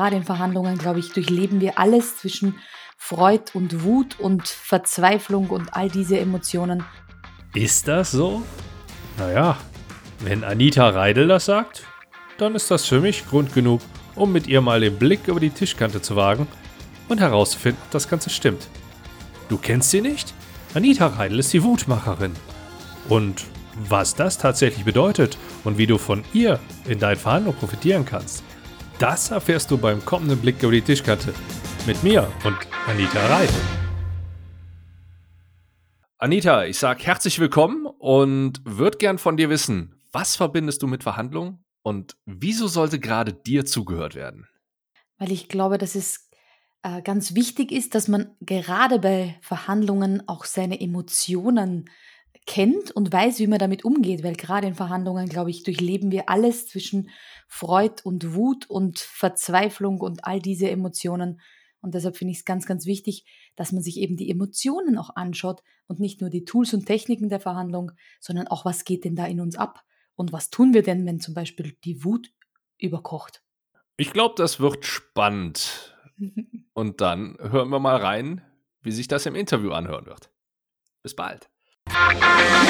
gerade in Verhandlungen, glaube ich, durchleben wir alles zwischen Freud und Wut und Verzweiflung und all diese Emotionen. Ist das so? Naja, wenn Anita Reidel das sagt, dann ist das für mich Grund genug, um mit ihr mal den Blick über die Tischkante zu wagen und herauszufinden, ob das Ganze stimmt. Du kennst sie nicht? Anita Reidel ist die Wutmacherin. Und was das tatsächlich bedeutet und wie du von ihr in deinen Verhandlungen profitieren kannst, das erfährst du beim kommenden Blick über die Tischkante. Mit mir und Anita Reidel. Anita, ich sag herzlich willkommen und würde gern von dir wissen, was verbindest du mit Verhandlungen und wieso sollte gerade dir zugehört werden? Weil ich glaube, dass es äh, ganz wichtig ist, dass man gerade bei Verhandlungen auch seine Emotionen kennt und weiß, wie man damit umgeht, weil gerade in Verhandlungen, glaube ich, durchleben wir alles zwischen Freud und Wut und Verzweiflung und all diese Emotionen. Und deshalb finde ich es ganz, ganz wichtig, dass man sich eben die Emotionen auch anschaut und nicht nur die Tools und Techniken der Verhandlung, sondern auch, was geht denn da in uns ab? Und was tun wir denn, wenn zum Beispiel die Wut überkocht? Ich glaube, das wird spannend. Und dann hören wir mal rein, wie sich das im Interview anhören wird. Bis bald. Thank you.